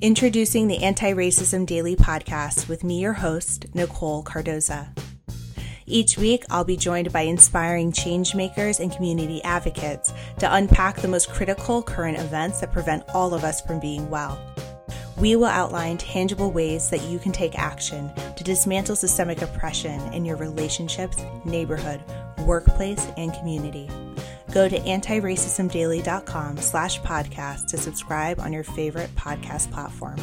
Introducing the Anti Racism Daily podcast with me, your host, Nicole Cardoza. Each week, I'll be joined by inspiring changemakers and community advocates to unpack the most critical current events that prevent all of us from being well. We will outline tangible ways that you can take action to dismantle systemic oppression in your relationships, neighborhood, workplace, and community. Go to antiracismdaily.com slash podcast to subscribe on your favorite podcast platform.